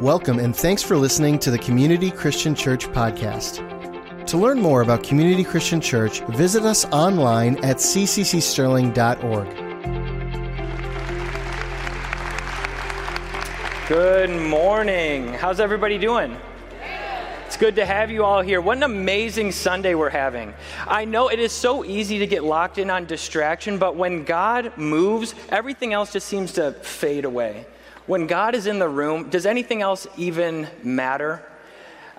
Welcome and thanks for listening to the Community Christian Church podcast. To learn more about Community Christian Church, visit us online at cccsterling.org. Good morning. How's everybody doing? It's good to have you all here. What an amazing Sunday we're having. I know it is so easy to get locked in on distraction, but when God moves, everything else just seems to fade away. When God is in the room, does anything else even matter?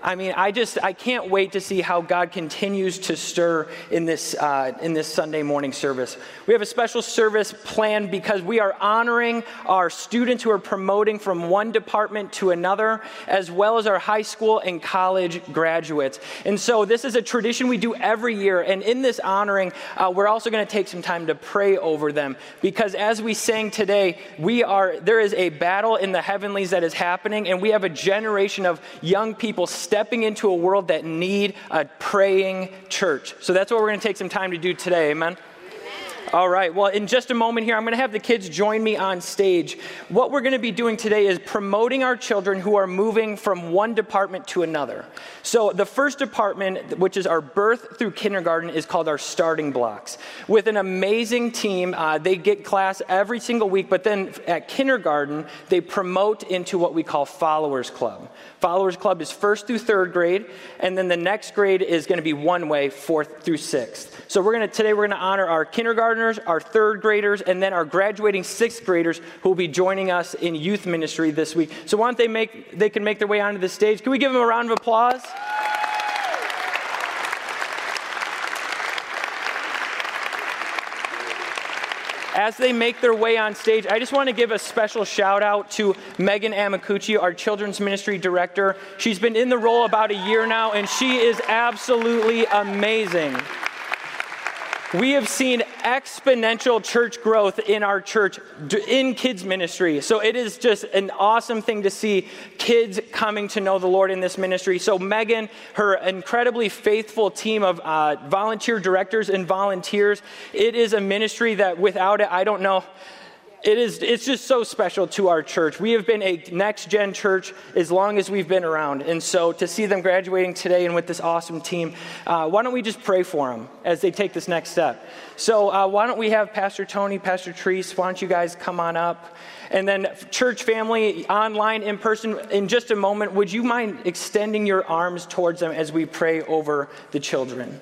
I mean, I just I can't wait to see how God continues to stir in this uh, in this Sunday morning service. We have a special service planned because we are honoring our students who are promoting from one department to another, as well as our high school and college graduates. And so this is a tradition we do every year. And in this honoring, uh, we're also going to take some time to pray over them because as we sang today, we are there is a battle in the heavenlies that is happening, and we have a generation of young people stepping into a world that need a praying church. So that's what we're going to take some time to do today. Amen. All right. Well, in just a moment here, I'm going to have the kids join me on stage. What we're going to be doing today is promoting our children who are moving from one department to another. So, the first department, which is our birth through kindergarten, is called our starting blocks. With an amazing team, uh, they get class every single week, but then at kindergarten, they promote into what we call Followers Club. Followers Club is first through third grade, and then the next grade is going to be one way, fourth through sixth. So, we're going to today we're going to honor our kindergarten kindergartners, our third graders, and then our graduating sixth graders who will be joining us in youth ministry this week. So why don't they make they can make their way onto the stage? Can we give them a round of applause? as they make their way on stage, I just want to give a special shout out to Megan Amakuchi, our children's ministry director. She's been in the role about a year now, and she is absolutely amazing. We have seen exponential church growth in our church in kids' ministry. So it is just an awesome thing to see kids coming to know the Lord in this ministry. So, Megan, her incredibly faithful team of uh, volunteer directors and volunteers, it is a ministry that without it, I don't know it is it's just so special to our church. We have been a next gen church as long as we've been around. And so to see them graduating today and with this awesome team uh, why don't we just pray for them as they take this next step? So uh, why don't we have pastor tony pastor Treese, why don't you guys come on up? And then church family online in person in just a moment would you mind extending your arms towards them as we pray over the children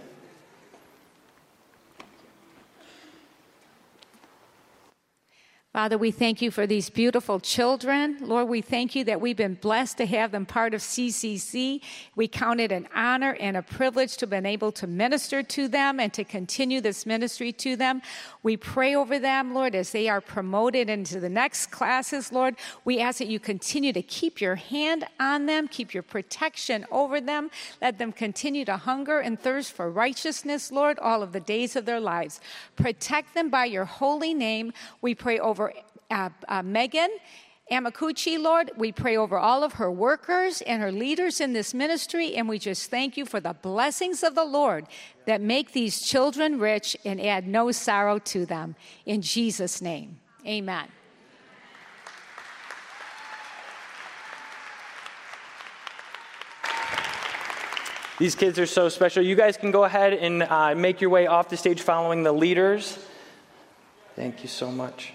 Father, we thank you for these beautiful children. Lord, we thank you that we've been blessed to have them part of CCC. We count it an honor and a privilege to have been able to minister to them and to continue this ministry to them. We pray over them, Lord, as they are promoted into the next classes, Lord. We ask that you continue to keep your hand on them, keep your protection over them. Let them continue to hunger and thirst for righteousness, Lord, all of the days of their lives. Protect them by your holy name. We pray over uh, uh, Megan Amakuchi, Lord. We pray over all of her workers and her leaders in this ministry, and we just thank you for the blessings of the Lord that make these children rich and add no sorrow to them. In Jesus' name, amen. These kids are so special. You guys can go ahead and uh, make your way off the stage following the leaders. Thank you so much.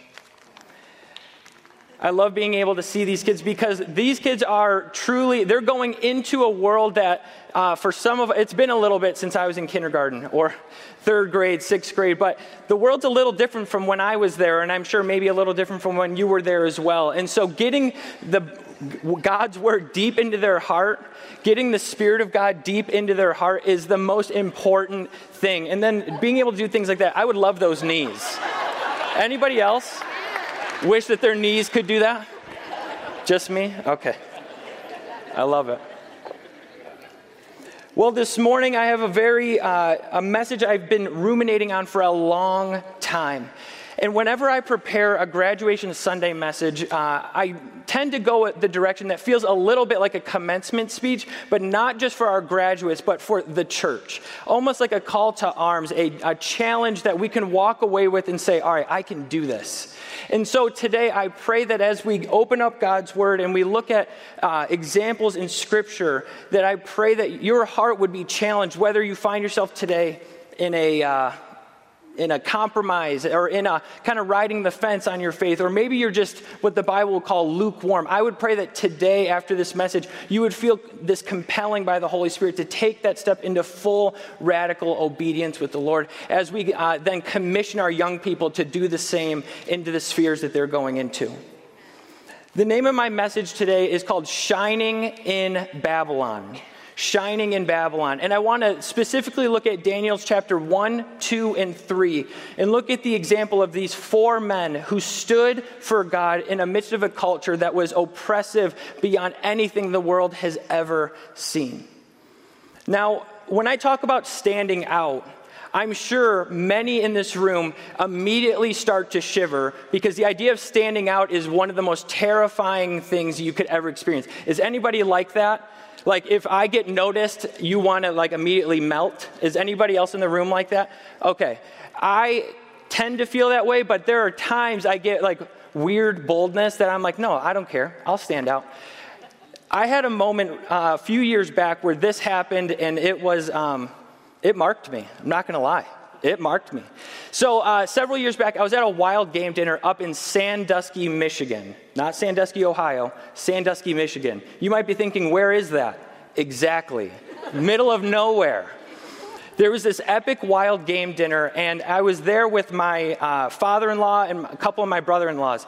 I love being able to see these kids because these kids are truly, they're going into a world that uh, for some of, it's been a little bit since I was in kindergarten or third grade, sixth grade, but the world's a little different from when I was there, and I'm sure maybe a little different from when you were there as well. And so getting the, God's word deep into their heart, getting the Spirit of God deep into their heart is the most important thing. And then being able to do things like that, I would love those knees. Anybody else? Wish that their knees could do that? Just me? Okay. I love it. Well, this morning I have a very uh, a message I've been ruminating on for a long time. And whenever I prepare a graduation Sunday message, uh, I tend to go the direction that feels a little bit like a commencement speech, but not just for our graduates, but for the church. Almost like a call to arms, a, a challenge that we can walk away with and say, all right, I can do this. And so today, I pray that as we open up God's Word and we look at uh, examples in Scripture, that I pray that your heart would be challenged, whether you find yourself today in a. Uh, in a compromise or in a kind of riding the fence on your faith, or maybe you're just what the Bible will call lukewarm. I would pray that today, after this message, you would feel this compelling by the Holy Spirit to take that step into full radical obedience with the Lord as we uh, then commission our young people to do the same into the spheres that they're going into. The name of my message today is called Shining in Babylon shining in Babylon. And I want to specifically look at Daniel's chapter 1, 2, and 3, and look at the example of these four men who stood for God in the midst of a culture that was oppressive beyond anything the world has ever seen. Now, when I talk about standing out, I'm sure many in this room immediately start to shiver because the idea of standing out is one of the most terrifying things you could ever experience. Is anybody like that? Like if I get noticed, you want to like immediately melt. Is anybody else in the room like that? Okay. I tend to feel that way, but there are times I get like weird boldness that I'm like, no, I don't care. I'll stand out. I had a moment uh, a few years back where this happened, and it was, um, it marked me. I'm not going to lie. It marked me. So, uh, several years back, I was at a wild game dinner up in Sandusky, Michigan. Not Sandusky, Ohio, Sandusky, Michigan. You might be thinking, where is that? Exactly. Middle of nowhere. There was this epic wild game dinner, and I was there with my uh, father in law and a couple of my brother in laws.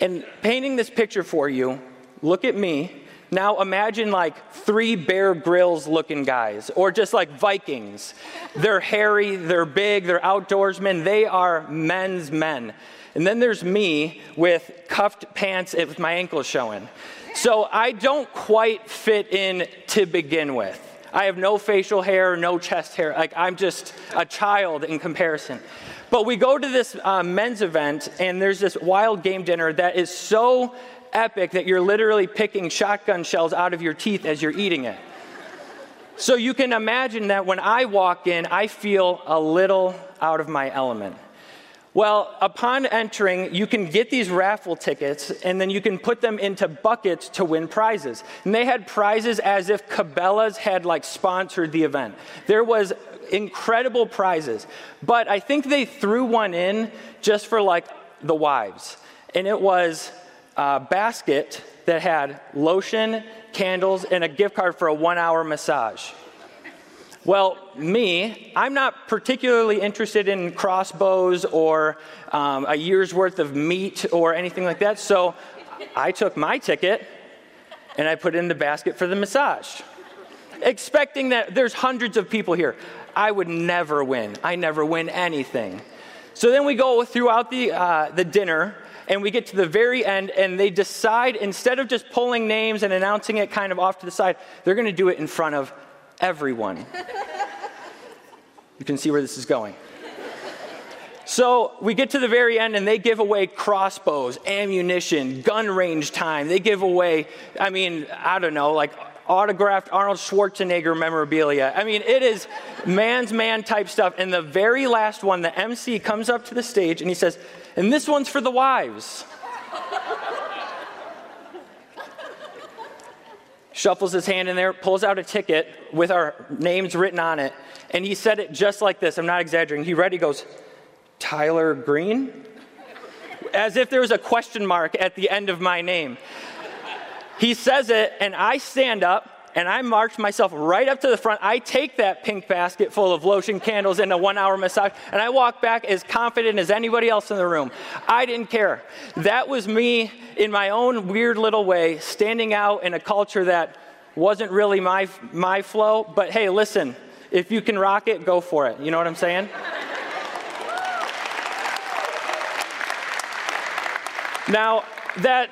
And painting this picture for you, look at me. Now imagine like three Bear Grylls looking guys, or just like Vikings. They're hairy, they're big, they're outdoorsmen, they are men's men. And then there's me with cuffed pants with my ankles showing. So I don't quite fit in to begin with. I have no facial hair, no chest hair. Like I'm just a child in comparison. But we go to this uh, men's event, and there's this wild game dinner that is so epic that you're literally picking shotgun shells out of your teeth as you're eating it. So you can imagine that when I walk in, I feel a little out of my element. Well, upon entering, you can get these raffle tickets and then you can put them into buckets to win prizes. And they had prizes as if Cabela's had like sponsored the event. There was incredible prizes. But I think they threw one in just for like the wives. And it was uh, basket that had lotion, candles, and a gift card for a one hour massage. Well, me, I'm not particularly interested in crossbows or um, a year's worth of meat or anything like that, so I took my ticket and I put it in the basket for the massage, expecting that there's hundreds of people here. I would never win. I never win anything. So then we go throughout the, uh, the dinner, and we get to the very end, and they decide instead of just pulling names and announcing it kind of off to the side, they're going to do it in front of everyone. you can see where this is going. So we get to the very end and they give away crossbows, ammunition, gun range time. They give away, I mean, I don't know, like autographed Arnold Schwarzenegger memorabilia. I mean, it is man's man type stuff. And the very last one, the MC comes up to the stage and he says, and this one's for the wives. Shuffles his hand in there, pulls out a ticket with our names written on it, and he said it just like this. I'm not exaggerating. He read, he goes, Tyler Green? As if there was a question mark at the end of my name. He says it, and I stand up and I march myself right up to the front. I take that pink basket full of lotion, candles, and a one hour massage, and I walk back as confident as anybody else in the room. I didn't care. That was me in my own weird little way, standing out in a culture that wasn't really my, my flow. But hey, listen, if you can rock it, go for it. You know what I'm saying? now, that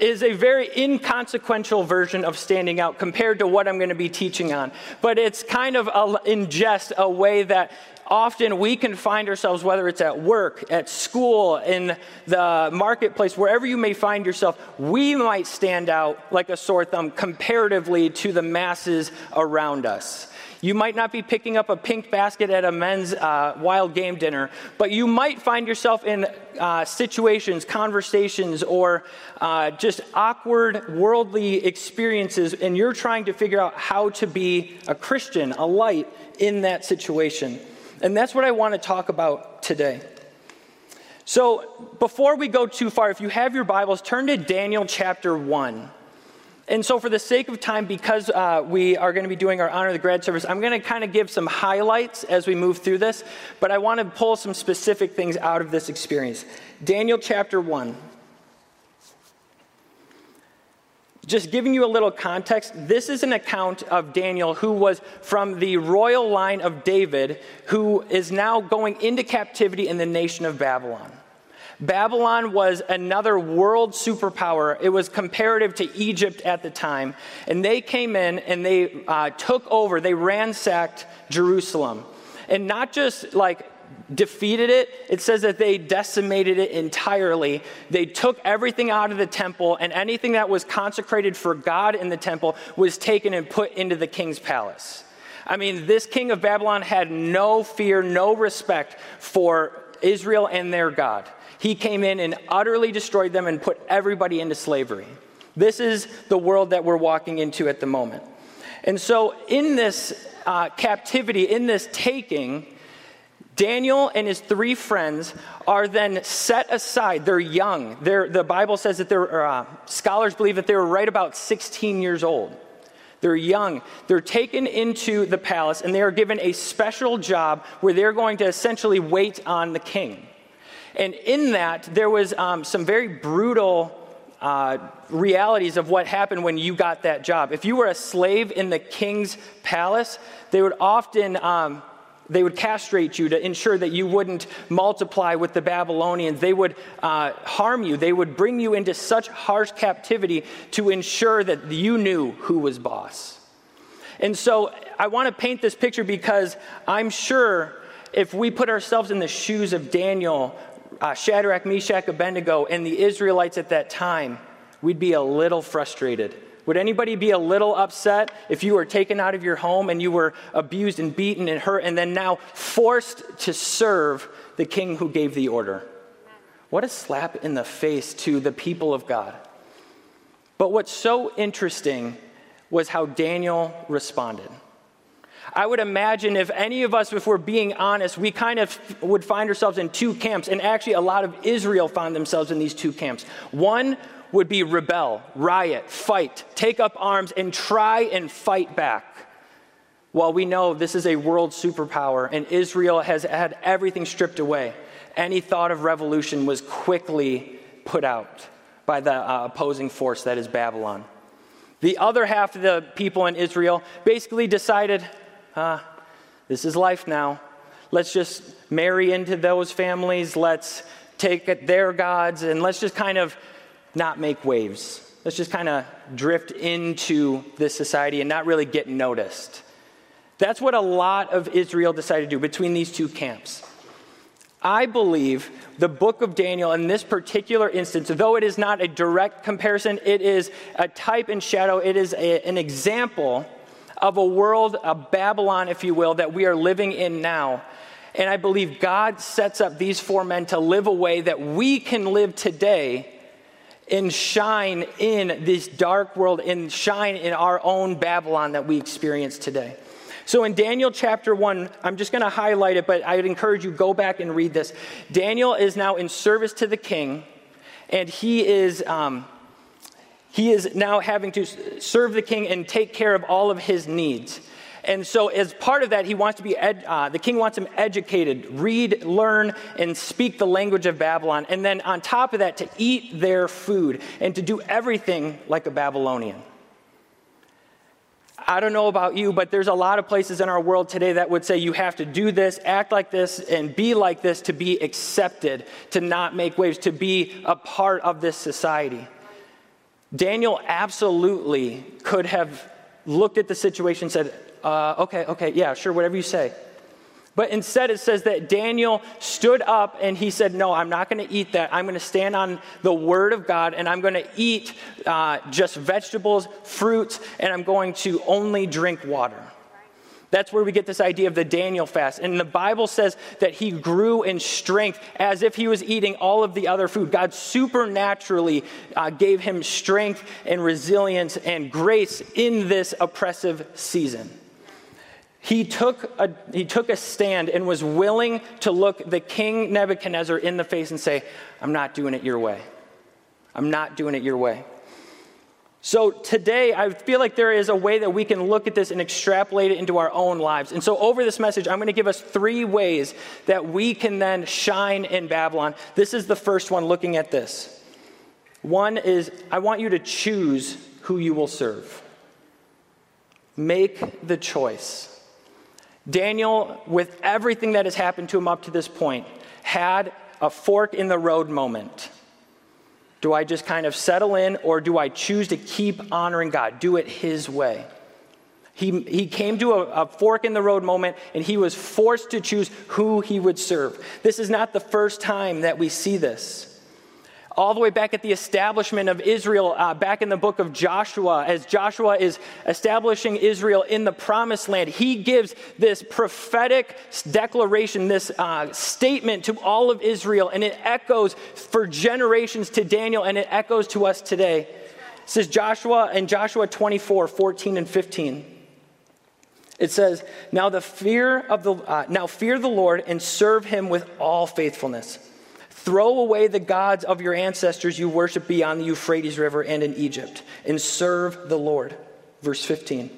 is a very inconsequential version of standing out compared to what I'm going to be teaching on. But it's kind of a, in jest a way that often we can find ourselves, whether it's at work, at school, in the marketplace, wherever you may find yourself, we might stand out like a sore thumb comparatively to the masses around us. You might not be picking up a pink basket at a men's uh, wild game dinner, but you might find yourself in uh, situations, conversations, or uh, just awkward worldly experiences, and you're trying to figure out how to be a Christian, a light in that situation. And that's what I want to talk about today. So, before we go too far, if you have your Bibles, turn to Daniel chapter 1. And so, for the sake of time, because uh, we are going to be doing our Honor the Grad service, I'm going to kind of give some highlights as we move through this, but I want to pull some specific things out of this experience. Daniel chapter 1. Just giving you a little context, this is an account of Daniel who was from the royal line of David, who is now going into captivity in the nation of Babylon. Babylon was another world superpower. It was comparative to Egypt at the time. And they came in and they uh, took over, they ransacked Jerusalem. And not just like defeated it, it says that they decimated it entirely. They took everything out of the temple, and anything that was consecrated for God in the temple was taken and put into the king's palace. I mean, this king of Babylon had no fear, no respect for Israel and their God. He came in and utterly destroyed them and put everybody into slavery. This is the world that we're walking into at the moment. And so, in this uh, captivity, in this taking, Daniel and his three friends are then set aside. They're young. They're, the Bible says that they're, uh, scholars believe that they were right about 16 years old. They're young. They're taken into the palace and they are given a special job where they're going to essentially wait on the king. And in that, there was um, some very brutal uh, realities of what happened when you got that job. If you were a slave in the king's palace, they would often um, they would castrate you to ensure that you wouldn't multiply with the Babylonians. They would uh, harm you. They would bring you into such harsh captivity to ensure that you knew who was boss. And so I want to paint this picture because I'm sure if we put ourselves in the shoes of Daniel uh, Shadrach, Meshach, Abednego, and the Israelites at that time, we'd be a little frustrated. Would anybody be a little upset if you were taken out of your home and you were abused and beaten and hurt and then now forced to serve the king who gave the order? What a slap in the face to the people of God. But what's so interesting was how Daniel responded. I would imagine if any of us, if we're being honest, we kind of would find ourselves in two camps. And actually, a lot of Israel found themselves in these two camps. One would be rebel, riot, fight, take up arms, and try and fight back. While we know this is a world superpower and Israel has had everything stripped away, any thought of revolution was quickly put out by the uh, opposing force that is Babylon. The other half of the people in Israel basically decided ah, this is life now. Let's just marry into those families. Let's take their gods and let's just kind of not make waves. Let's just kind of drift into this society and not really get noticed. That's what a lot of Israel decided to do between these two camps. I believe the book of Daniel in this particular instance, though it is not a direct comparison, it is a type and shadow, it is a, an example of a world, a Babylon, if you will, that we are living in now. And I believe God sets up these four men to live a way that we can live today and shine in this dark world and shine in our own Babylon that we experience today. So in Daniel chapter 1, I'm just going to highlight it, but I would encourage you go back and read this. Daniel is now in service to the king, and he is um, he is now having to serve the king and take care of all of his needs. And so, as part of that, he wants to be, ed, uh, the king wants him educated, read, learn, and speak the language of Babylon. And then, on top of that, to eat their food and to do everything like a Babylonian. I don't know about you, but there's a lot of places in our world today that would say you have to do this, act like this, and be like this to be accepted, to not make waves, to be a part of this society. Daniel absolutely could have looked at the situation and said, uh, okay, okay, yeah, sure, whatever you say. But instead, it says that Daniel stood up and he said, No, I'm not going to eat that. I'm going to stand on the word of God and I'm going to eat uh, just vegetables, fruits, and I'm going to only drink water. That's where we get this idea of the Daniel fast. And the Bible says that he grew in strength as if he was eating all of the other food. God supernaturally uh, gave him strength and resilience and grace in this oppressive season. He took, a, he took a stand and was willing to look the king Nebuchadnezzar in the face and say, I'm not doing it your way. I'm not doing it your way. So today, I feel like there is a way that we can look at this and extrapolate it into our own lives. And so, over this message, I'm going to give us three ways that we can then shine in Babylon. This is the first one looking at this. One is I want you to choose who you will serve, make the choice. Daniel, with everything that has happened to him up to this point, had a fork in the road moment. Do I just kind of settle in or do I choose to keep honoring God? Do it His way. He, he came to a, a fork in the road moment and he was forced to choose who he would serve. This is not the first time that we see this all the way back at the establishment of Israel, uh, back in the book of Joshua, as Joshua is establishing Israel in the promised land, he gives this prophetic declaration, this uh, statement to all of Israel, and it echoes for generations to Daniel, and it echoes to us today. It says Joshua in Joshua 24, 14 and 15. It says, "Now the fear of the uh, now fear the Lord and serve Him with all faithfulness." Throw away the gods of your ancestors you worship beyond the Euphrates River and in Egypt, and serve the Lord. Verse 15.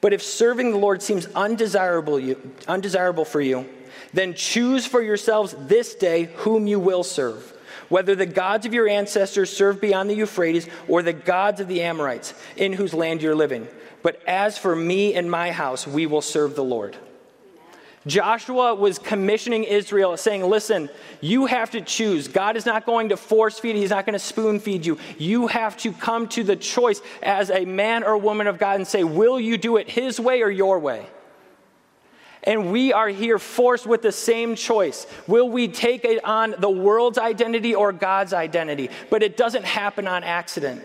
But if serving the Lord seems undesirable, you, undesirable for you, then choose for yourselves this day whom you will serve, whether the gods of your ancestors served beyond the Euphrates or the gods of the Amorites in whose land you're living. But as for me and my house, we will serve the Lord. Joshua was commissioning Israel, saying, Listen, you have to choose. God is not going to force feed, He's not going to spoon feed you. You have to come to the choice as a man or woman of God and say, Will you do it His way or your way? And we are here forced with the same choice. Will we take it on the world's identity or God's identity? But it doesn't happen on accident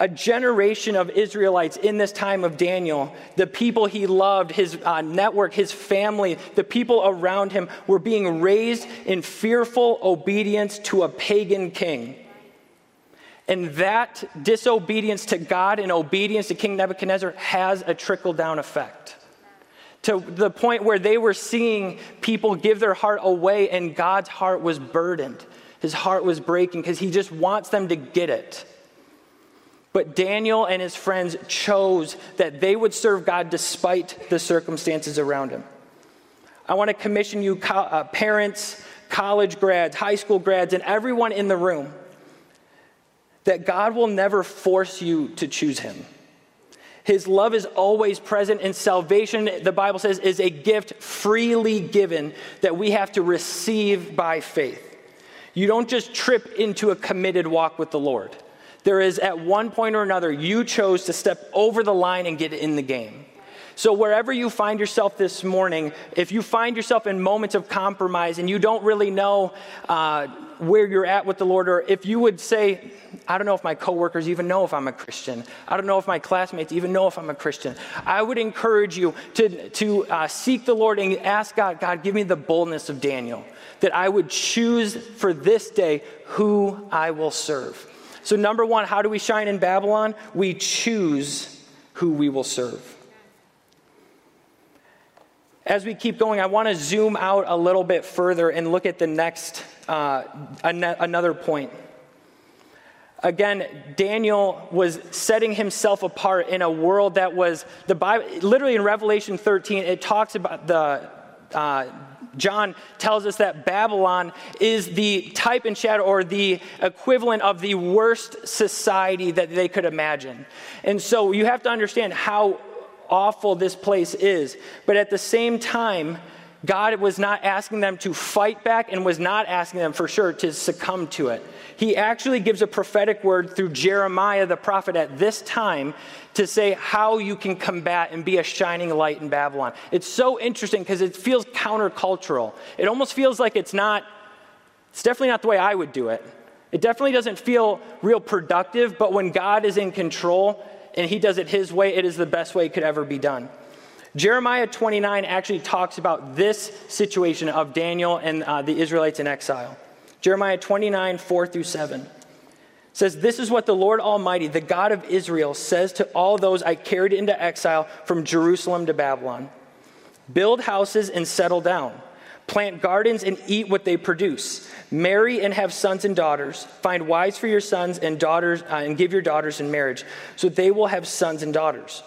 a generation of Israelites in this time of Daniel, the people he loved, his uh, network, his family, the people around him were being raised in fearful obedience to a pagan king. And that disobedience to God and obedience to King Nebuchadnezzar has a trickle down effect. To the point where they were seeing people give their heart away, and God's heart was burdened. His heart was breaking because he just wants them to get it. But Daniel and his friends chose that they would serve God despite the circumstances around him. I want to commission you, uh, parents, college grads, high school grads, and everyone in the room that God will never force you to choose him. His love is always present, and salvation, the Bible says, is a gift freely given that we have to receive by faith. You don't just trip into a committed walk with the Lord. There is, at one point or another, you chose to step over the line and get in the game. So, wherever you find yourself this morning, if you find yourself in moments of compromise and you don't really know uh, where you're at with the Lord, or if you would say, I don't know if my coworkers even know if I'm a Christian, I don't know if my classmates even know if I'm a Christian, I would encourage you to, to uh, seek the Lord and ask God, God, give me the boldness of Daniel, that I would choose for this day who I will serve. So, number one, how do we shine in Babylon? We choose who we will serve. As we keep going, I want to zoom out a little bit further and look at the next, uh, another point. Again, Daniel was setting himself apart in a world that was the Bible. Literally in Revelation 13, it talks about the uh, John tells us that Babylon is the type and shadow or the equivalent of the worst society that they could imagine. And so you have to understand how awful this place is. But at the same time, God was not asking them to fight back and was not asking them for sure to succumb to it. He actually gives a prophetic word through Jeremiah the prophet at this time to say how you can combat and be a shining light in Babylon. It's so interesting because it feels countercultural. It almost feels like it's not, it's definitely not the way I would do it. It definitely doesn't feel real productive, but when God is in control and He does it His way, it is the best way it could ever be done. Jeremiah 29 actually talks about this situation of Daniel and uh, the Israelites in exile. Jeremiah 29, 4 through 7 says, This is what the Lord Almighty, the God of Israel, says to all those I carried into exile from Jerusalem to Babylon. Build houses and settle down, plant gardens and eat what they produce, marry and have sons and daughters, find wives for your sons and daughters, uh, and give your daughters in marriage, so they will have sons and daughters.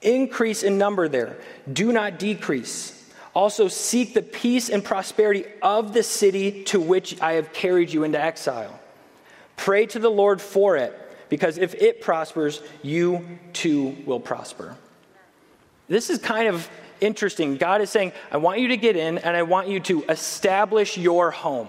Increase in number there, do not decrease. Also, seek the peace and prosperity of the city to which I have carried you into exile. Pray to the Lord for it, because if it prospers, you too will prosper. This is kind of interesting. God is saying, I want you to get in and I want you to establish your home.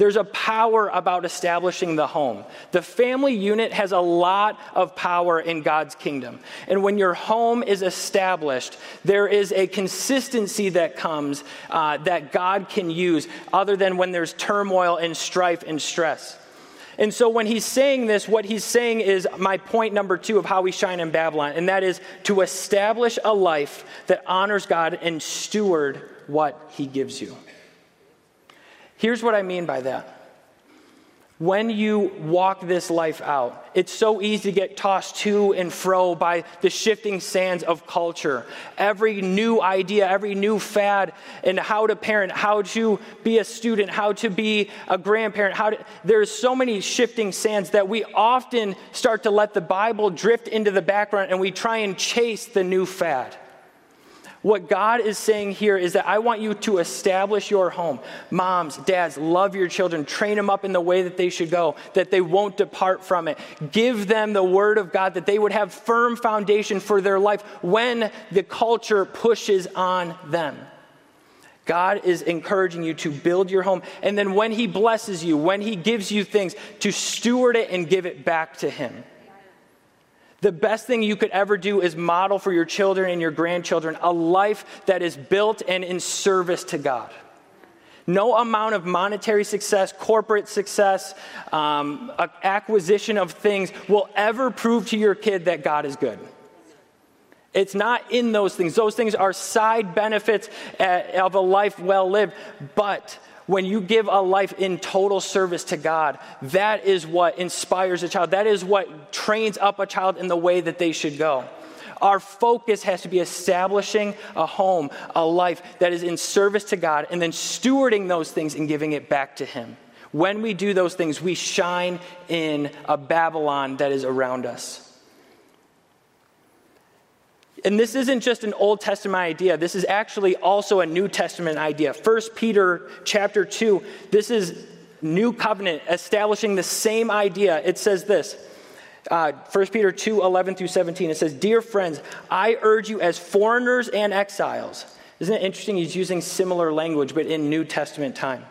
There's a power about establishing the home. The family unit has a lot of power in God's kingdom. And when your home is established, there is a consistency that comes uh, that God can use, other than when there's turmoil and strife and stress. And so when he's saying this, what he's saying is my point number two of how we shine in Babylon, and that is to establish a life that honors God and steward what he gives you. Here's what I mean by that. When you walk this life out, it's so easy to get tossed to and fro by the shifting sands of culture. Every new idea, every new fad and how to parent, how to be a student, how to be a grandparent, how to, there's so many shifting sands that we often start to let the Bible drift into the background and we try and chase the new fad. What God is saying here is that I want you to establish your home. Moms, dads, love your children. Train them up in the way that they should go, that they won't depart from it. Give them the word of God, that they would have firm foundation for their life when the culture pushes on them. God is encouraging you to build your home. And then when He blesses you, when He gives you things, to steward it and give it back to Him. The best thing you could ever do is model for your children and your grandchildren a life that is built and in service to God. No amount of monetary success, corporate success, um, acquisition of things will ever prove to your kid that God is good. It's not in those things. Those things are side benefits eh, of a life well lived. But when you give a life in total service to God, that is what inspires a child. That is what trains up a child in the way that they should go. Our focus has to be establishing a home, a life that is in service to God, and then stewarding those things and giving it back to Him. When we do those things, we shine in a Babylon that is around us. And this isn't just an Old Testament idea. This is actually also a New Testament idea. 1 Peter chapter 2, this is new covenant establishing the same idea. It says this. Uh, 1 Peter 2 11 through 17, it says, Dear friends, I urge you as foreigners and exiles. Isn't it interesting? He's using similar language, but in New Testament time.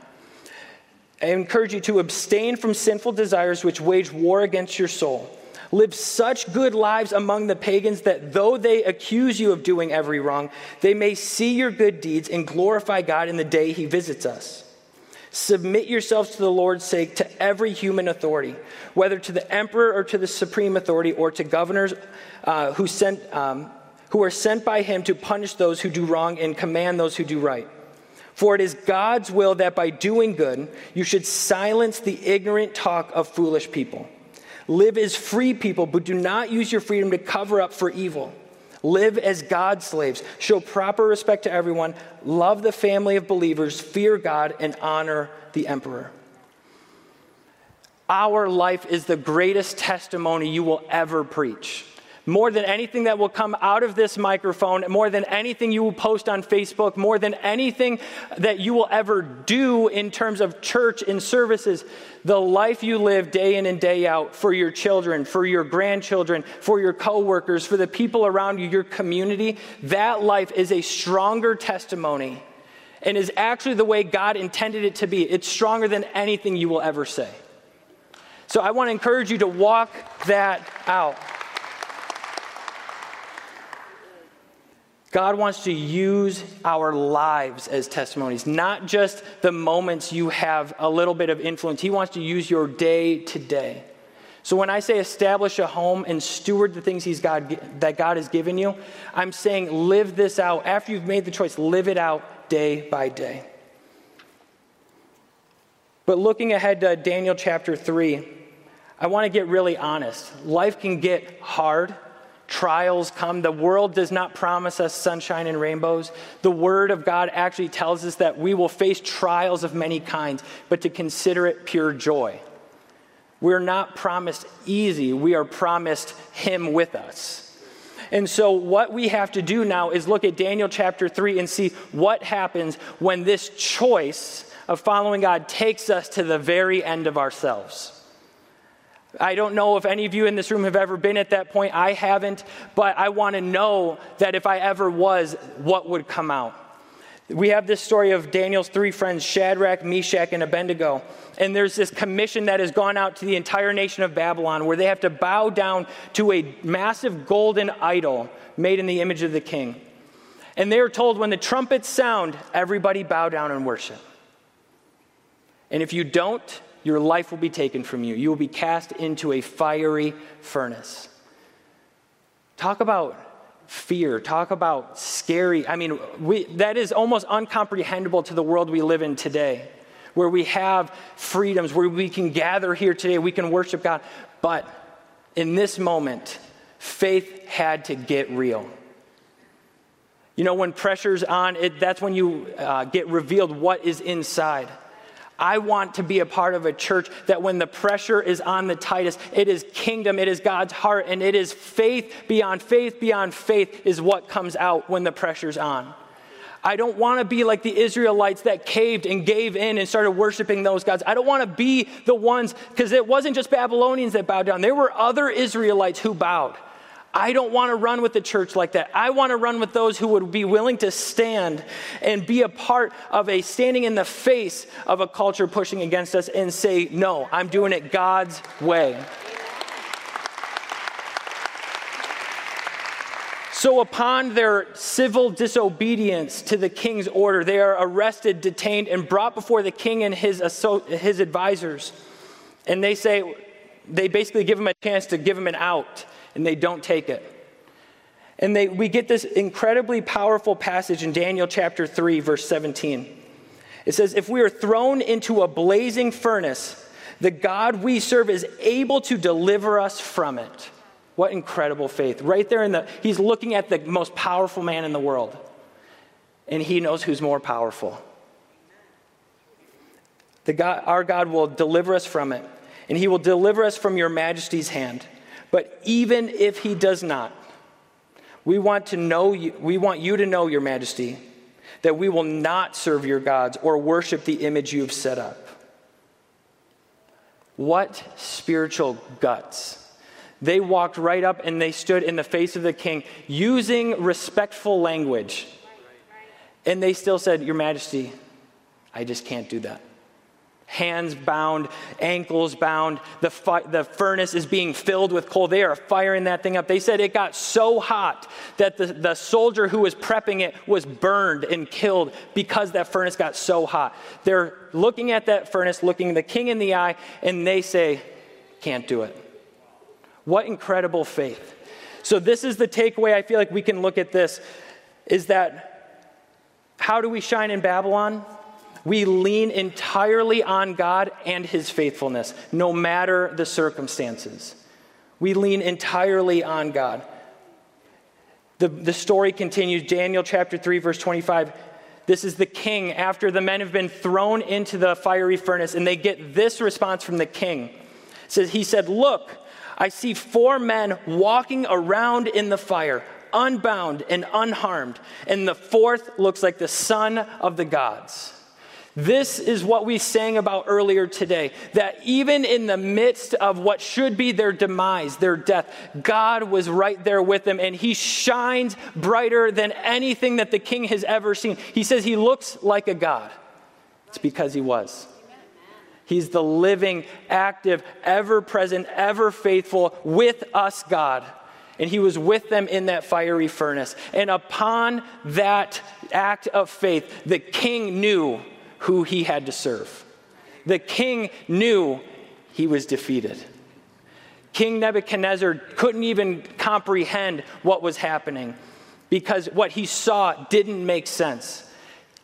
I encourage you to abstain from sinful desires which wage war against your soul. Live such good lives among the pagans that though they accuse you of doing every wrong, they may see your good deeds and glorify God in the day he visits us. Submit yourselves to the Lord's sake to every human authority, whether to the emperor or to the supreme authority or to governors uh, who, sent, um, who are sent by him to punish those who do wrong and command those who do right. For it is God's will that by doing good, you should silence the ignorant talk of foolish people. Live as free people, but do not use your freedom to cover up for evil. Live as God's slaves. Show proper respect to everyone. Love the family of believers. Fear God and honor the emperor. Our life is the greatest testimony you will ever preach. More than anything that will come out of this microphone, more than anything you will post on Facebook, more than anything that you will ever do in terms of church and services, the life you live day in and day out for your children, for your grandchildren, for your coworkers, for the people around you, your community, that life is a stronger testimony and is actually the way God intended it to be. It's stronger than anything you will ever say. So I want to encourage you to walk that out. God wants to use our lives as testimonies, not just the moments you have a little bit of influence. He wants to use your day to day. So when I say establish a home and steward the things he's God, that God has given you, I'm saying live this out. After you've made the choice, live it out day by day. But looking ahead to Daniel chapter 3, I want to get really honest. Life can get hard. Trials come. The world does not promise us sunshine and rainbows. The Word of God actually tells us that we will face trials of many kinds, but to consider it pure joy. We're not promised easy, we are promised Him with us. And so, what we have to do now is look at Daniel chapter 3 and see what happens when this choice of following God takes us to the very end of ourselves. I don't know if any of you in this room have ever been at that point. I haven't, but I want to know that if I ever was, what would come out. We have this story of Daniel's three friends, Shadrach, Meshach, and Abednego. And there's this commission that has gone out to the entire nation of Babylon where they have to bow down to a massive golden idol made in the image of the king. And they are told when the trumpets sound, everybody bow down and worship. And if you don't, your life will be taken from you. You will be cast into a fiery furnace. Talk about fear. Talk about scary. I mean, we, that is almost uncomprehendable to the world we live in today, where we have freedoms, where we can gather here today, we can worship God. But in this moment, faith had to get real. You know, when pressure's on, it, that's when you uh, get revealed what is inside. I want to be a part of a church that when the pressure is on the tightest, it is kingdom, it is God's heart, and it is faith beyond faith beyond faith is what comes out when the pressure's on. I don't want to be like the Israelites that caved and gave in and started worshiping those gods. I don't want to be the ones, because it wasn't just Babylonians that bowed down, there were other Israelites who bowed. I don't want to run with the church like that. I want to run with those who would be willing to stand and be a part of a standing in the face of a culture pushing against us and say, no, I'm doing it God's way. So, upon their civil disobedience to the king's order, they are arrested, detained, and brought before the king and his, his advisors. And they say, they basically give him a chance to give him an out and they don't take it. And they, we get this incredibly powerful passage in Daniel chapter 3, verse 17. It says, If we are thrown into a blazing furnace, the God we serve is able to deliver us from it. What incredible faith. Right there in the, he's looking at the most powerful man in the world, and he knows who's more powerful. The God, our God will deliver us from it, and he will deliver us from your majesty's hand. But even if he does not, we want to know you, we want you to know, Your Majesty, that we will not serve your gods or worship the image you've set up. What spiritual guts. They walked right up and they stood in the face of the king using respectful language. And they still said, Your Majesty, I just can't do that hands bound, ankles bound. The, fi- the furnace is being filled with coal. They are firing that thing up. They said it got so hot that the, the soldier who was prepping it was burned and killed because that furnace got so hot. They're looking at that furnace, looking the king in the eye, and they say, Can't do it. What incredible faith. So, this is the takeaway I feel like we can look at this is that how do we shine in Babylon? We lean entirely on God and His faithfulness, no matter the circumstances. We lean entirely on God. The, the story continues, Daniel chapter 3, verse 25. This is the king after the men have been thrown into the fiery furnace, and they get this response from the king. Says, he said, Look, I see four men walking around in the fire, unbound and unharmed, and the fourth looks like the son of the gods. This is what we sang about earlier today that even in the midst of what should be their demise, their death, God was right there with them and he shines brighter than anything that the king has ever seen. He says he looks like a God. It's because he was. He's the living, active, ever present, ever faithful, with us God. And he was with them in that fiery furnace. And upon that act of faith, the king knew who he had to serve. The king knew he was defeated. King Nebuchadnezzar couldn't even comprehend what was happening because what he saw didn't make sense.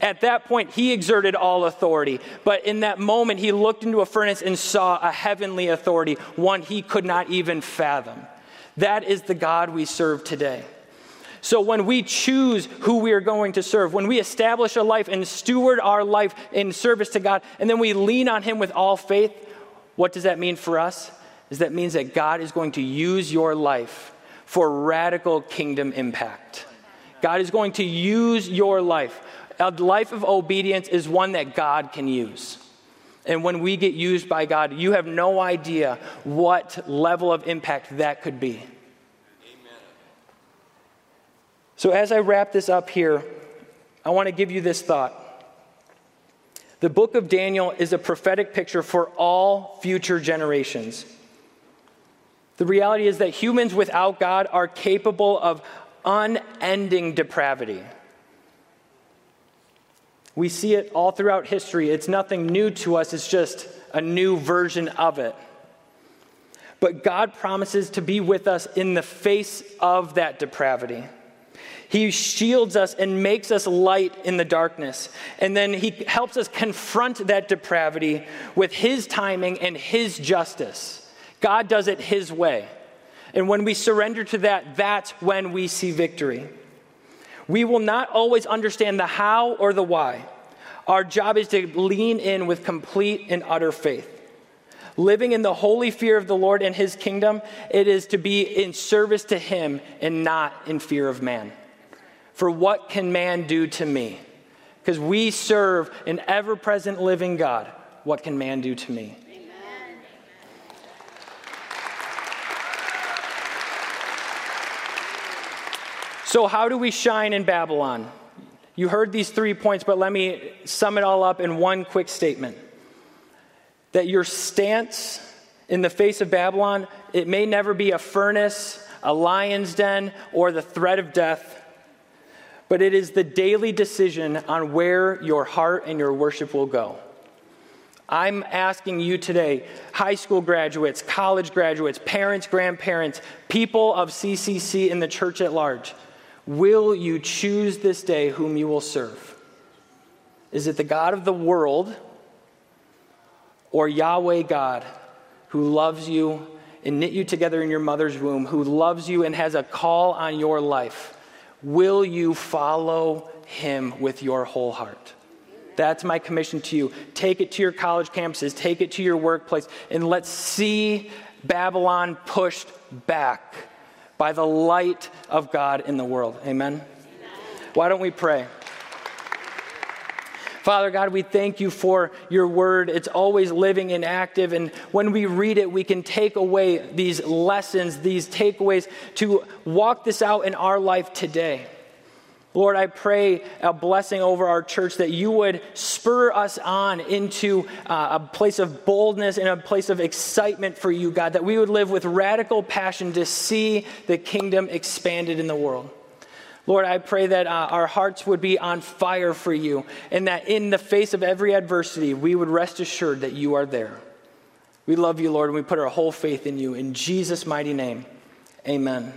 At that point, he exerted all authority. But in that moment, he looked into a furnace and saw a heavenly authority, one he could not even fathom. That is the God we serve today. So when we choose who we are going to serve, when we establish a life and steward our life in service to God, and then we lean on Him with all faith, what does that mean for us? Is that means that God is going to use your life for radical kingdom impact. God is going to use your life. A life of obedience is one that God can use. And when we get used by God, you have no idea what level of impact that could be. So, as I wrap this up here, I want to give you this thought. The book of Daniel is a prophetic picture for all future generations. The reality is that humans without God are capable of unending depravity. We see it all throughout history. It's nothing new to us, it's just a new version of it. But God promises to be with us in the face of that depravity. He shields us and makes us light in the darkness. And then he helps us confront that depravity with his timing and his justice. God does it his way. And when we surrender to that, that's when we see victory. We will not always understand the how or the why. Our job is to lean in with complete and utter faith. Living in the holy fear of the Lord and his kingdom, it is to be in service to him and not in fear of man for what can man do to me? Because we serve an ever present living God. What can man do to me? Amen. So, how do we shine in Babylon? You heard these three points, but let me sum it all up in one quick statement. That your stance in the face of Babylon, it may never be a furnace, a lion's den, or the threat of death but it is the daily decision on where your heart and your worship will go. I'm asking you today, high school graduates, college graduates, parents, grandparents, people of CCC in the church at large, will you choose this day whom you will serve? Is it the God of the world or Yahweh God who loves you and knit you together in your mother's womb, who loves you and has a call on your life? Will you follow him with your whole heart? That's my commission to you. Take it to your college campuses, take it to your workplace, and let's see Babylon pushed back by the light of God in the world. Amen? Amen. Why don't we pray? Father God, we thank you for your word. It's always living and active. And when we read it, we can take away these lessons, these takeaways to walk this out in our life today. Lord, I pray a blessing over our church that you would spur us on into uh, a place of boldness and a place of excitement for you, God, that we would live with radical passion to see the kingdom expanded in the world. Lord, I pray that uh, our hearts would be on fire for you and that in the face of every adversity, we would rest assured that you are there. We love you, Lord, and we put our whole faith in you. In Jesus' mighty name, amen.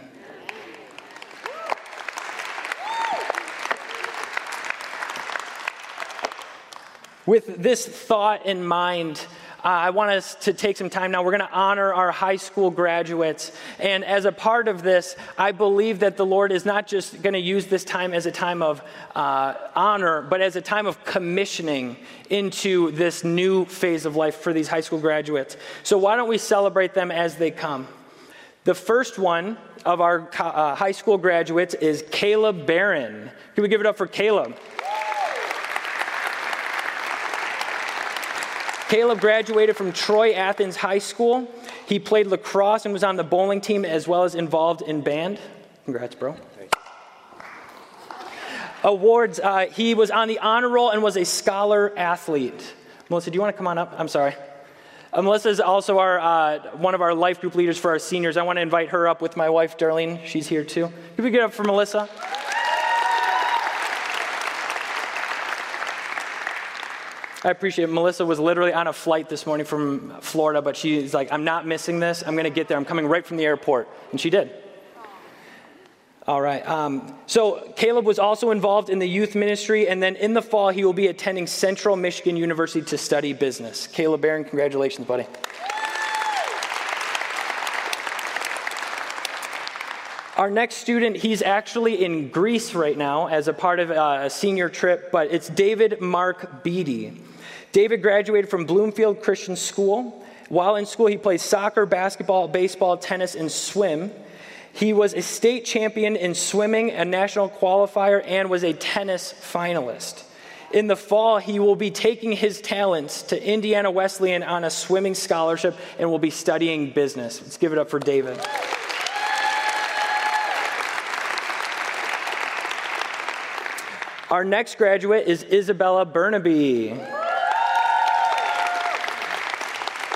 With this thought in mind, uh, I want us to take some time now. We're going to honor our high school graduates. And as a part of this, I believe that the Lord is not just going to use this time as a time of uh, honor, but as a time of commissioning into this new phase of life for these high school graduates. So why don't we celebrate them as they come? The first one of our uh, high school graduates is Caleb Barron. Can we give it up for Caleb? Caleb graduated from Troy Athens High School. He played lacrosse and was on the bowling team as well as involved in band. Congrats, bro. Awards, uh, he was on the honor roll and was a scholar athlete. Melissa, do you want to come on up? I'm sorry. Uh, Melissa is also our, uh, one of our life group leaders for our seniors. I want to invite her up with my wife, Darlene. She's here too. Can we get up for Melissa? I appreciate it. Melissa was literally on a flight this morning from Florida, but she's like, I'm not missing this. I'm going to get there. I'm coming right from the airport. And she did. All right. Um, so Caleb was also involved in the youth ministry, and then in the fall, he will be attending Central Michigan University to study business. Caleb Barron, congratulations, buddy. Our next student, he's actually in Greece right now as a part of uh, a senior trip, but it's David Mark Beatty. David graduated from Bloomfield Christian School. While in school, he played soccer, basketball, baseball, tennis, and swim. He was a state champion in swimming, a national qualifier, and was a tennis finalist. In the fall, he will be taking his talents to Indiana Wesleyan on a swimming scholarship and will be studying business. Let's give it up for David. Our next graduate is Isabella Burnaby.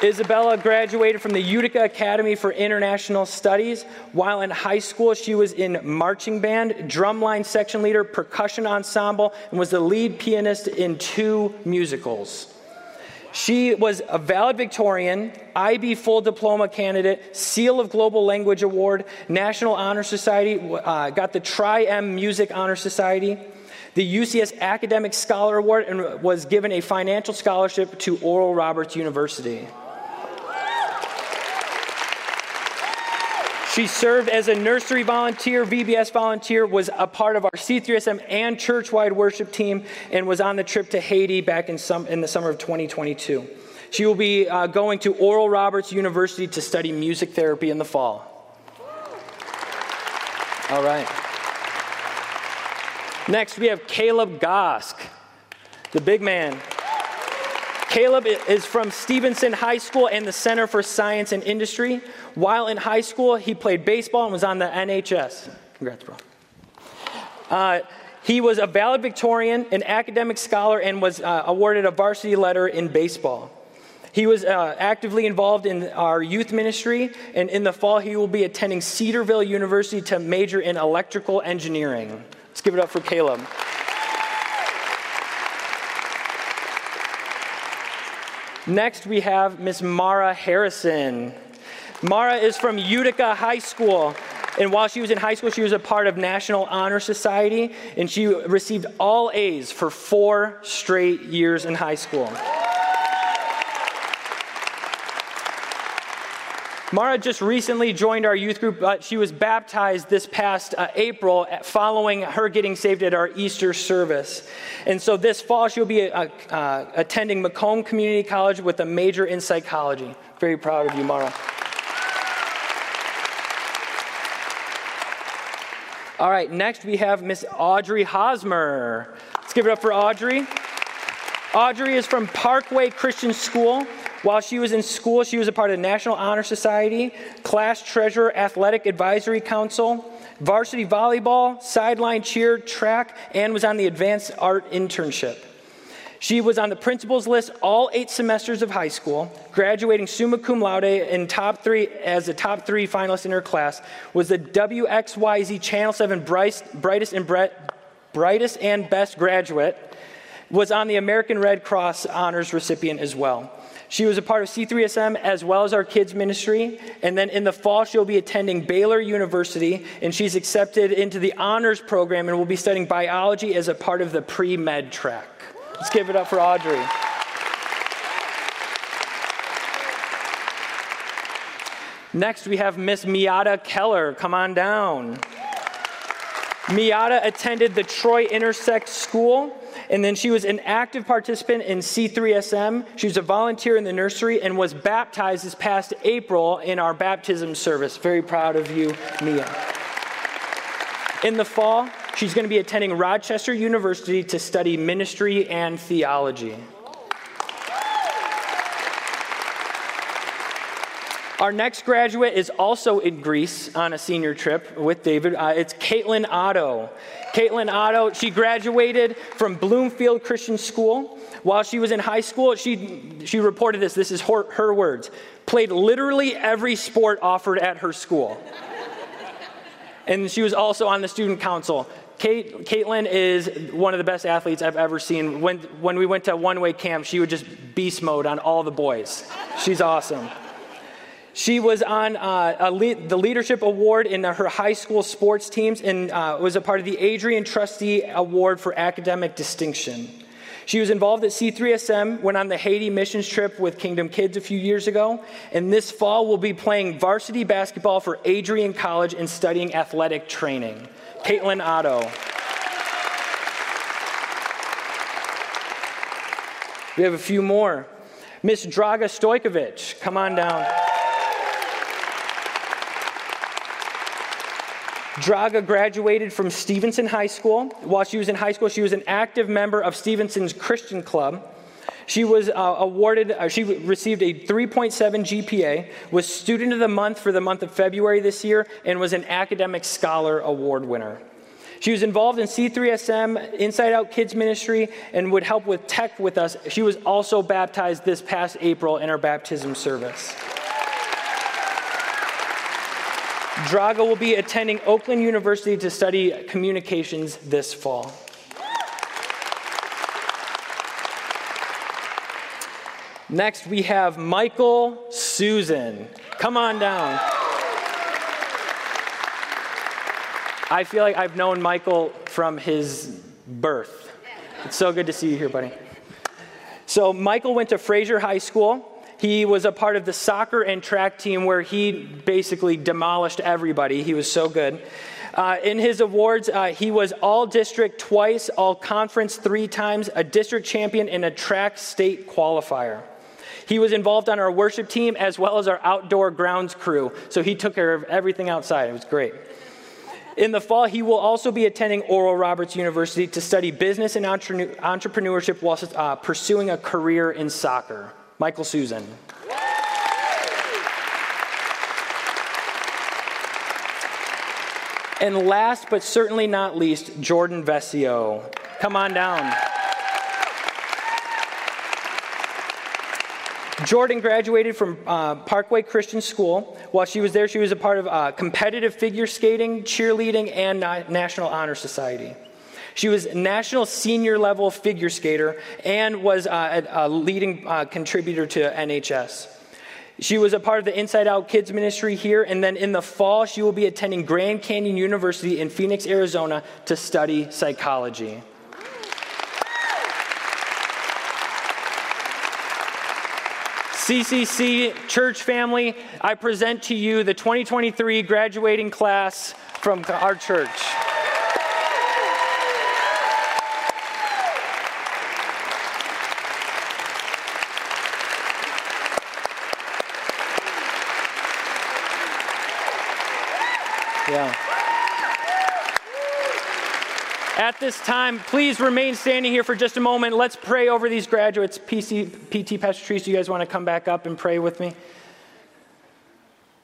Isabella graduated from the Utica Academy for International Studies. While in high school, she was in marching band, drumline section leader, percussion ensemble, and was the lead pianist in two musicals. She was a valedictorian, IB full diploma candidate, Seal of Global Language Award, National Honor Society, uh, got the Tri M Music Honor Society, the UCS Academic Scholar Award, and was given a financial scholarship to Oral Roberts University. She served as a nursery volunteer, VBS volunteer, was a part of our C3SM and church-wide worship team, and was on the trip to Haiti back in, some, in the summer of 2022. She will be uh, going to Oral Roberts University to study music therapy in the fall. All right. Next, we have Caleb Gosk, the big man. Caleb is from Stevenson High School and the Center for Science and Industry. While in high school, he played baseball and was on the NHS. Congrats, bro. Uh, he was a valedictorian, an academic scholar, and was uh, awarded a varsity letter in baseball. He was uh, actively involved in our youth ministry, and in the fall, he will be attending Cedarville University to major in electrical engineering. Let's give it up for Caleb. Next, we have Miss Mara Harrison. Mara is from Utica High School. And while she was in high school, she was a part of National Honor Society, and she received all A's for four straight years in high school. Mara just recently joined our youth group, but she was baptized this past uh, April following her getting saved at our Easter service. And so this fall, she'll be uh, uh, attending Macomb Community College with a major in psychology. Very proud of you, Mara. All right, next we have Miss Audrey Hosmer. Let's give it up for Audrey. Audrey is from Parkway Christian School. While she was in school, she was a part of the National Honor Society, class treasurer, athletic advisory council, varsity volleyball, sideline cheer, track, and was on the advanced art internship. She was on the principal's list all eight semesters of high school, graduating summa cum laude in top three as a top three finalist in her class, was the WXYZ Channel 7 brightest and, brightest and best graduate, was on the American Red Cross honors recipient as well. She was a part of C3SM as well as our kids' ministry. And then in the fall, she'll be attending Baylor University, and she's accepted into the honors program and will be studying biology as a part of the pre med track. Let's give it up for Audrey. Next, we have Miss Miata Keller. Come on down. Miata attended the Troy Intersect School And then she was an active participant in C3SM. She was a volunteer in the nursery and was baptized this past April in our baptism service. Very proud of you, Mia. In the fall, she's going to be attending Rochester University to study ministry and theology. Our next graduate is also in Greece on a senior trip with David. Uh, it's Caitlin Otto. Caitlin Otto, she graduated from Bloomfield Christian School. While she was in high school, she, she reported this. This is her, her words played literally every sport offered at her school. and she was also on the student council. Kate, Caitlin is one of the best athletes I've ever seen. When, when we went to one way camp, she would just beast mode on all the boys. She's awesome. She was on uh, le- the Leadership Award in her high school sports teams and uh, was a part of the Adrian Trustee Award for Academic Distinction. She was involved at C3SM, went on the Haiti missions trip with Kingdom Kids a few years ago, and this fall will be playing varsity basketball for Adrian College and studying athletic training. Caitlin Otto. We have a few more. Miss Draga Stojkovic, come on down. Draga graduated from Stevenson High School. While she was in high school, she was an active member of Stevenson's Christian Club. She was uh, awarded, uh, she received a 3.7 GPA, was Student of the Month for the month of February this year, and was an Academic Scholar Award winner. She was involved in C3SM, Inside Out Kids Ministry, and would help with tech with us. She was also baptized this past April in our baptism service. Draga will be attending Oakland University to study communications this fall. Next, we have Michael Susan. Come on down. I feel like I've known Michael from his birth. It's so good to see you here, buddy. So, Michael went to Fraser High School. He was a part of the soccer and track team where he basically demolished everybody. He was so good. Uh, in his awards, uh, he was all district twice, all conference three times, a district champion, and a track state qualifier. He was involved on our worship team as well as our outdoor grounds crew, so he took care of everything outside. It was great. In the fall, he will also be attending Oral Roberts University to study business and entrepreneurship while uh, pursuing a career in soccer. Michael Susan. And last but certainly not least, Jordan Vesio. Come on down. Jordan graduated from uh, Parkway Christian School. While she was there, she was a part of uh, competitive figure skating, cheerleading, and National Honor Society. She was national senior level figure skater and was uh, a, a, leading uh, contributor to NHS. She was a part of the Inside Out Kids Ministry here, and then in the fall, she will be attending Grand Canyon University in Phoenix, Arizona to study psychology. CCC church family, I present to you the 2023 graduating class from our church. Yeah. At this time, please remain standing here for just a moment. Let's pray over these graduates. PC, PT, Pastor Trees, do you guys want to come back up and pray with me?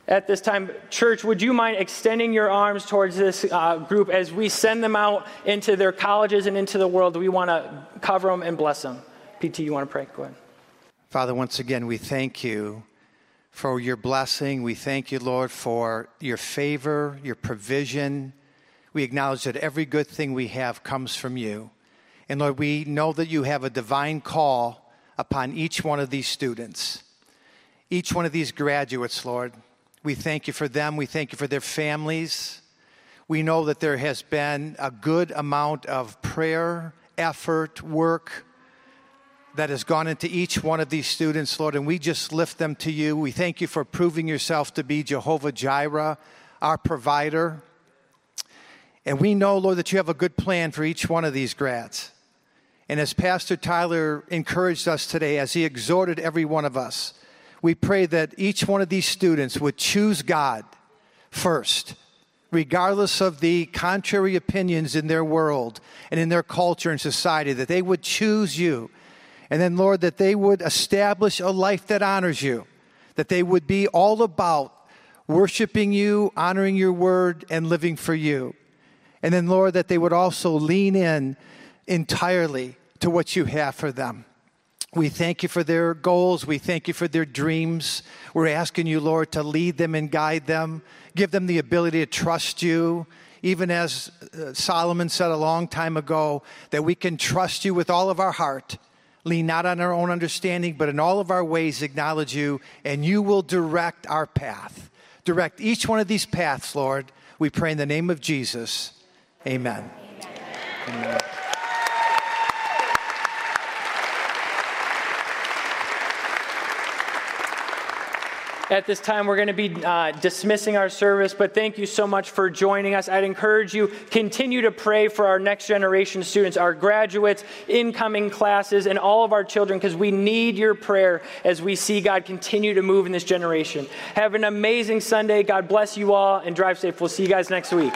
At this time, church, would you mind extending your arms towards this uh, group as we send them out into their colleges and into the world? We want to cover them and bless them. PT, you want to pray? Go ahead. Father, once again, we thank you for your blessing. We thank you, Lord, for your favor, your provision. We acknowledge that every good thing we have comes from you. And Lord, we know that you have a divine call upon each one of these students, each one of these graduates, Lord. We thank you for them. We thank you for their families. We know that there has been a good amount of prayer, effort, work that has gone into each one of these students, Lord, and we just lift them to you. We thank you for proving yourself to be Jehovah Jireh, our provider. And we know, Lord, that you have a good plan for each one of these grads. And as Pastor Tyler encouraged us today, as he exhorted every one of us, we pray that each one of these students would choose God first, regardless of the contrary opinions in their world and in their culture and society, that they would choose you. And then, Lord, that they would establish a life that honors you, that they would be all about worshiping you, honoring your word, and living for you. And then, Lord, that they would also lean in entirely to what you have for them. We thank you for their goals. We thank you for their dreams. We're asking you, Lord, to lead them and guide them. Give them the ability to trust you. Even as uh, Solomon said a long time ago, that we can trust you with all of our heart, lean not on our own understanding, but in all of our ways acknowledge you, and you will direct our path. Direct each one of these paths, Lord. We pray in the name of Jesus. Amen. Amen. At this time, we're going to be uh, dismissing our service, but thank you so much for joining us. I'd encourage you continue to pray for our next generation students, our graduates, incoming classes, and all of our children, because we need your prayer as we see God continue to move in this generation. Have an amazing Sunday. God bless you all, and drive safe. We'll see you guys next week.